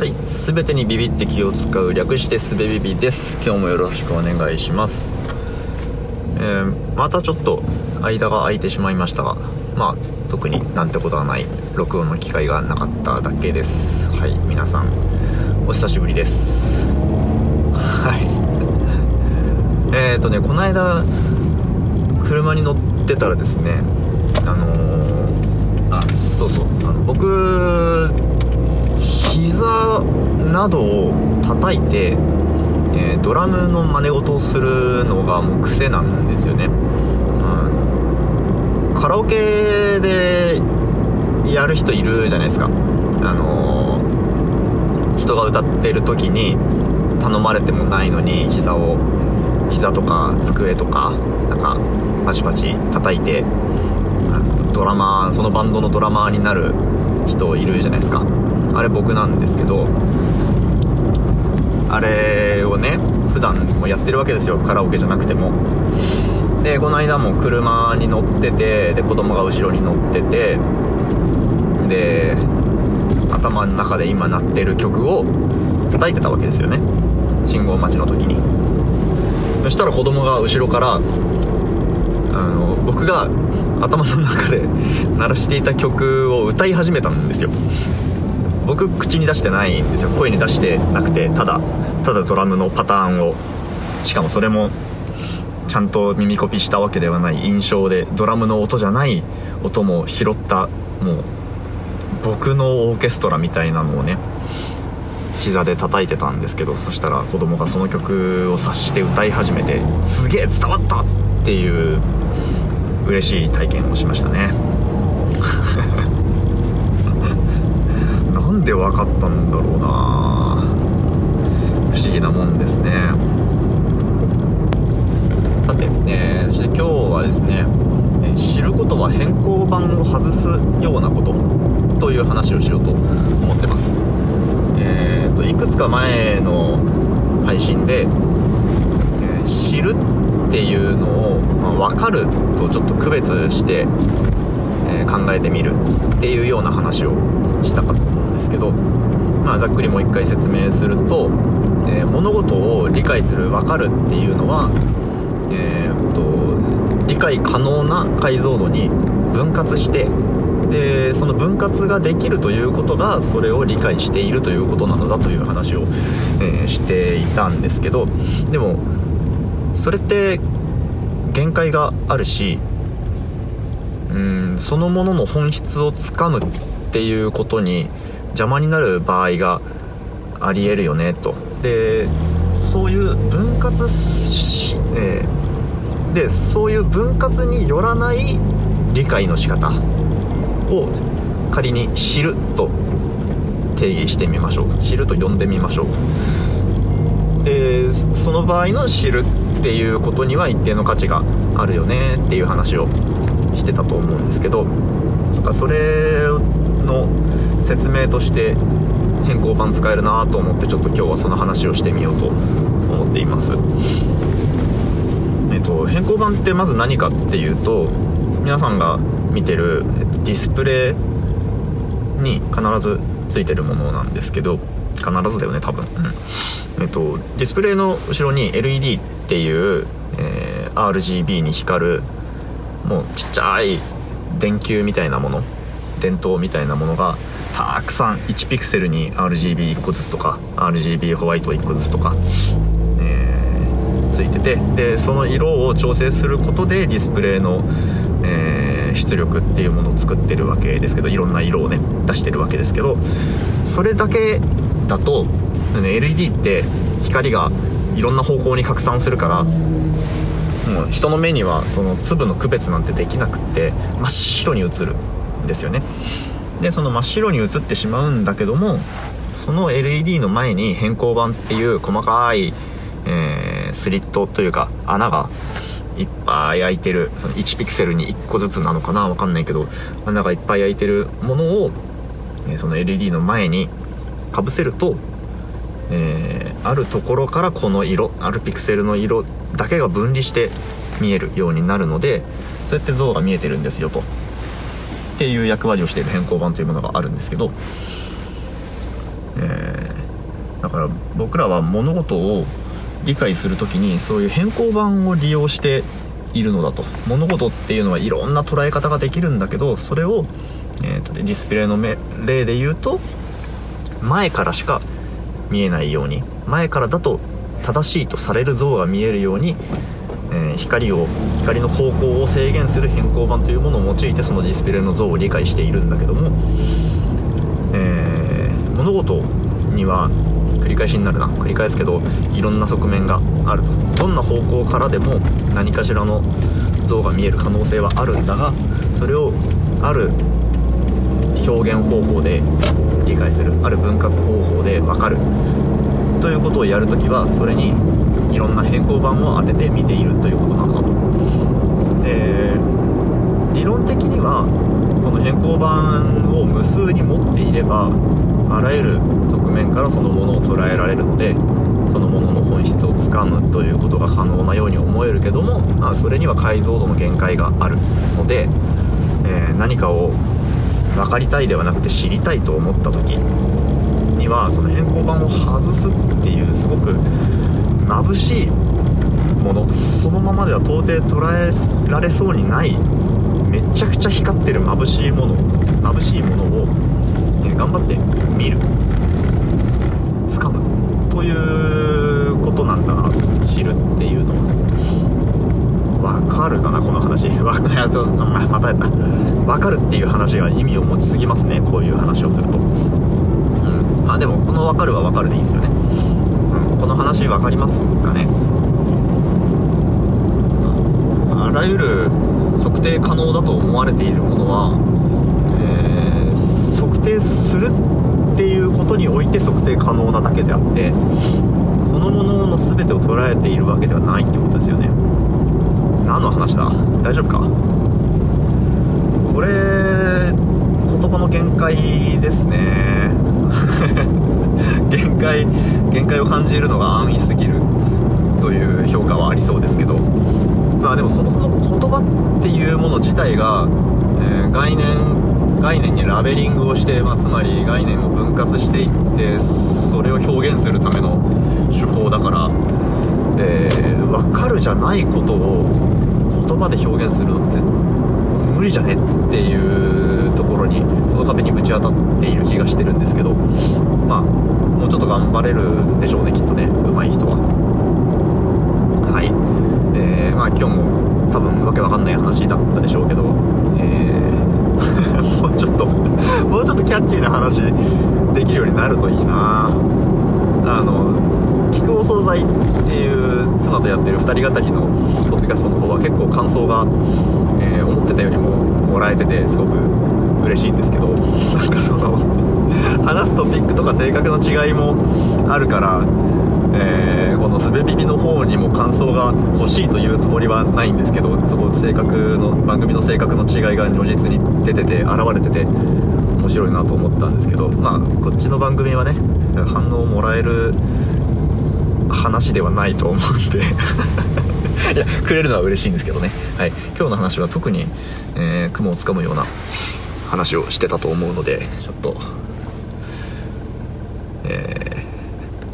はい全てにビビって気を使う略してすべビビです。今日もよろしくお願いします。えー、またちょっと間が空いてしまいましたがまあ特になんてことはない録音の機会がなかっただけです。はい皆さんお久しぶりです。はい。えっ、とねこの間車に乗ってたらですねあのー、あそうそうあの僕などを叩いて、えー、ドラムの真似事をするのがもう癖なんですよね、うん、カラオケでやる人いるじゃないですか。あのー、人が歌ってる時に頼まれてもないのに膝を膝とか机とかなんかパチパチ叩いてドラマーそのバンドのドラマーになる人いるじゃないですか。あれ僕なんですけどあれをね普段もやってるわけですよ。カラオケじゃなくても。でこの間も車に乗っててで子供が後ろに乗っててで頭の中で今鳴ってる曲を叩いてたわけですよね。信号待ちの時に。そしたら子供が後ろからあの僕が頭の中で鳴らしていた曲を歌い始めたんですよ。僕口に出してないんですよ。声に出してなくてただ。ただドラムのパターンを。しかもそれもちゃんと耳コピしたわけではない。印象でドラムの音じゃない音も拾ったもう僕のオーケストラみたいなのをね膝で叩いてたんですけど。そしたら子供がその曲を察して歌い始めてすげえ伝わったっていう嬉しい体験をしましたね。なんで分かったんだろうな。不思議なもんですね。さて、えー、そして今日はですね知ることは変更板を外すようなことという話をしようと思ってます。えーと、いくつか前の配信で、えー、知るっていうのを、まあ、分かるとちょっと区別して、えー、考えてみるっていうような話をしたかと思うんですけど、まあ、ざっくりもう一回説明すると、えー、物事を理解する分かるっていうのは、えー、っと理解可能な解像度に分割してでその分割ができるということがそれを理解しているということなのだという話を、えー、していたんですけどでもそれって限界があるしうんそのものの本質をつかむっていうことに邪魔になる場合がありえるよねと。でそういう分割し、えー、でそういう分割によらない理解の仕方を仮に知ると定義してみましょう。知ると呼んでみましょう。でその場合の知るっていうことには一定の価値があるよねっていう話をしてたと思うんですけどなんかそれの説明として変更版使えるなと思ってちょっと今日はその話をしてみようと思っています。えっと変更版ってまず何かっていうと皆さんが見てるディスプレイに必ずついてるものなんですけど必ずだよね多分、うん。えっと、ディスプレイの後ろに LED っていう、えー、RGB に光るもうちっちゃい電球みたいなもの。電灯みたいなものがたくさん1ピクセルに RGB1 個ずつとか RGB ホワイト1個ずつとか、えー、ついててでその色を調整することでディスプレイの、えー、出力っていうものを作ってるわけですけどいろんな色をね出してるわけですけどそれだけだと LED って光がいろんな方向に拡散するからもう人の目にはその粒の区別なんてできなくって真っ白に映る。ですよね。でその真っ白に映ってしまうんだけどもその LED の前に変更板っていう細かい、えー、スリットというか穴がいっぱい開いてるその1ピクセルに1個ずつなのかなわかんないけど穴がいっぱい開いてるものを、え、その LED の前にかぶせると、えー、あるところからこの色あるピクセルの色だけが分離して見えるようになるのでそうやって像が見えてるんですよと。っていう役割をしている変更板というものがあるんですけど、えだから僕らは物事を理解する時にそういう変更板を利用しているのだと。物事っていうのはいろんな捉え方ができるんだけどそれを、えーと、ディスプレイの例で言うと前からしか見えないように前からだと正しいとされる像が見えるように、えー、光を光の方向を制限する変更板というものを用いてそのディスプレイの像を理解しているんだけども、えー、物事には繰り返しになるな。繰り返すけどいろんな側面があると。どんな方向からでも何かしらの像が見える可能性はあるんだがそれをある表現方法で理解する。ある分割方法で分かる。ということをやるときはそれにいろんな変更板を当てて見ているということなのだと。で理論的にはその変更板を無数に持っていればあらゆる側面からそのものを捉えられるのでそのものの本質をつかむということが可能なように思えるけども、まあ、それには解像度の限界があるので、えー、何かを分かりたいではなくて知りたいと思った時にはその変更板を外すっていうすごく眩しいものそのままでは到底捉えられそうにないめちゃくちゃ光ってる眩しいもの眩しいものを、頑張って見る。掴む。ということなんだな。知るっていうのは。分かるかなこの話。わちょまたやった。分かるっていう話が意味を持ちすぎますね。こういう話をすると。うん。まあでもこの分かるは分かるでいいですよね、この話分かりますかね？あらゆる測定可能だと思われているものは、えー、測定するっていうことにおいて測定可能なだけであってそのものの全てを捉えているわけではないってことですよね。何の話だ？大丈夫か？これ言葉の限界ですね。限界限界を感じるのが安易すぎるという評価はありそうですけど。まあでもそもそも言葉っていうもの自体が、えー、概念概念にラベリングをして、まあ、つまり概念を分割していってそれを表現するための手法だから。で分かるじゃないことを言葉で表現するのって無理じゃねっていうところにその壁にぶち当たっている気がしてるんですけどまあもうちょっと頑張れるんでしょうねきっとね上手い人は。はい。えー、まあ今日も多分わけわかんない話だったでしょうけど、えー、もうちょっともうちょっとキャッチーな話できるようになるといいな。あの聞くお惣菜っていう妻とやってる2人語りのポッドキャストの方は結構感想が、えー、思ってたよりももらえててすごく嬉しいんですけどなんかその話すトピックとか性格の違いもあるからえー、このすべビビの方にも感想が欲しいというつもりはないんですけどそこ性格の番組の性格の違いが如実に出てて現れてて面白いなと思ったんですけどまあこっちの番組はね反応をもらえる話ではないと思うんで。いやくれるのは嬉しいんですけどね、はい、今日の話は特に、えー、雲をつかむような話をしてたと思うのでちょっとえー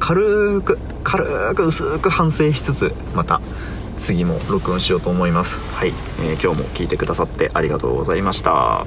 軽く軽く薄く反省しつつまた次も録音しようと思います。はい、えー、今日も聞いてくださってありがとうございました。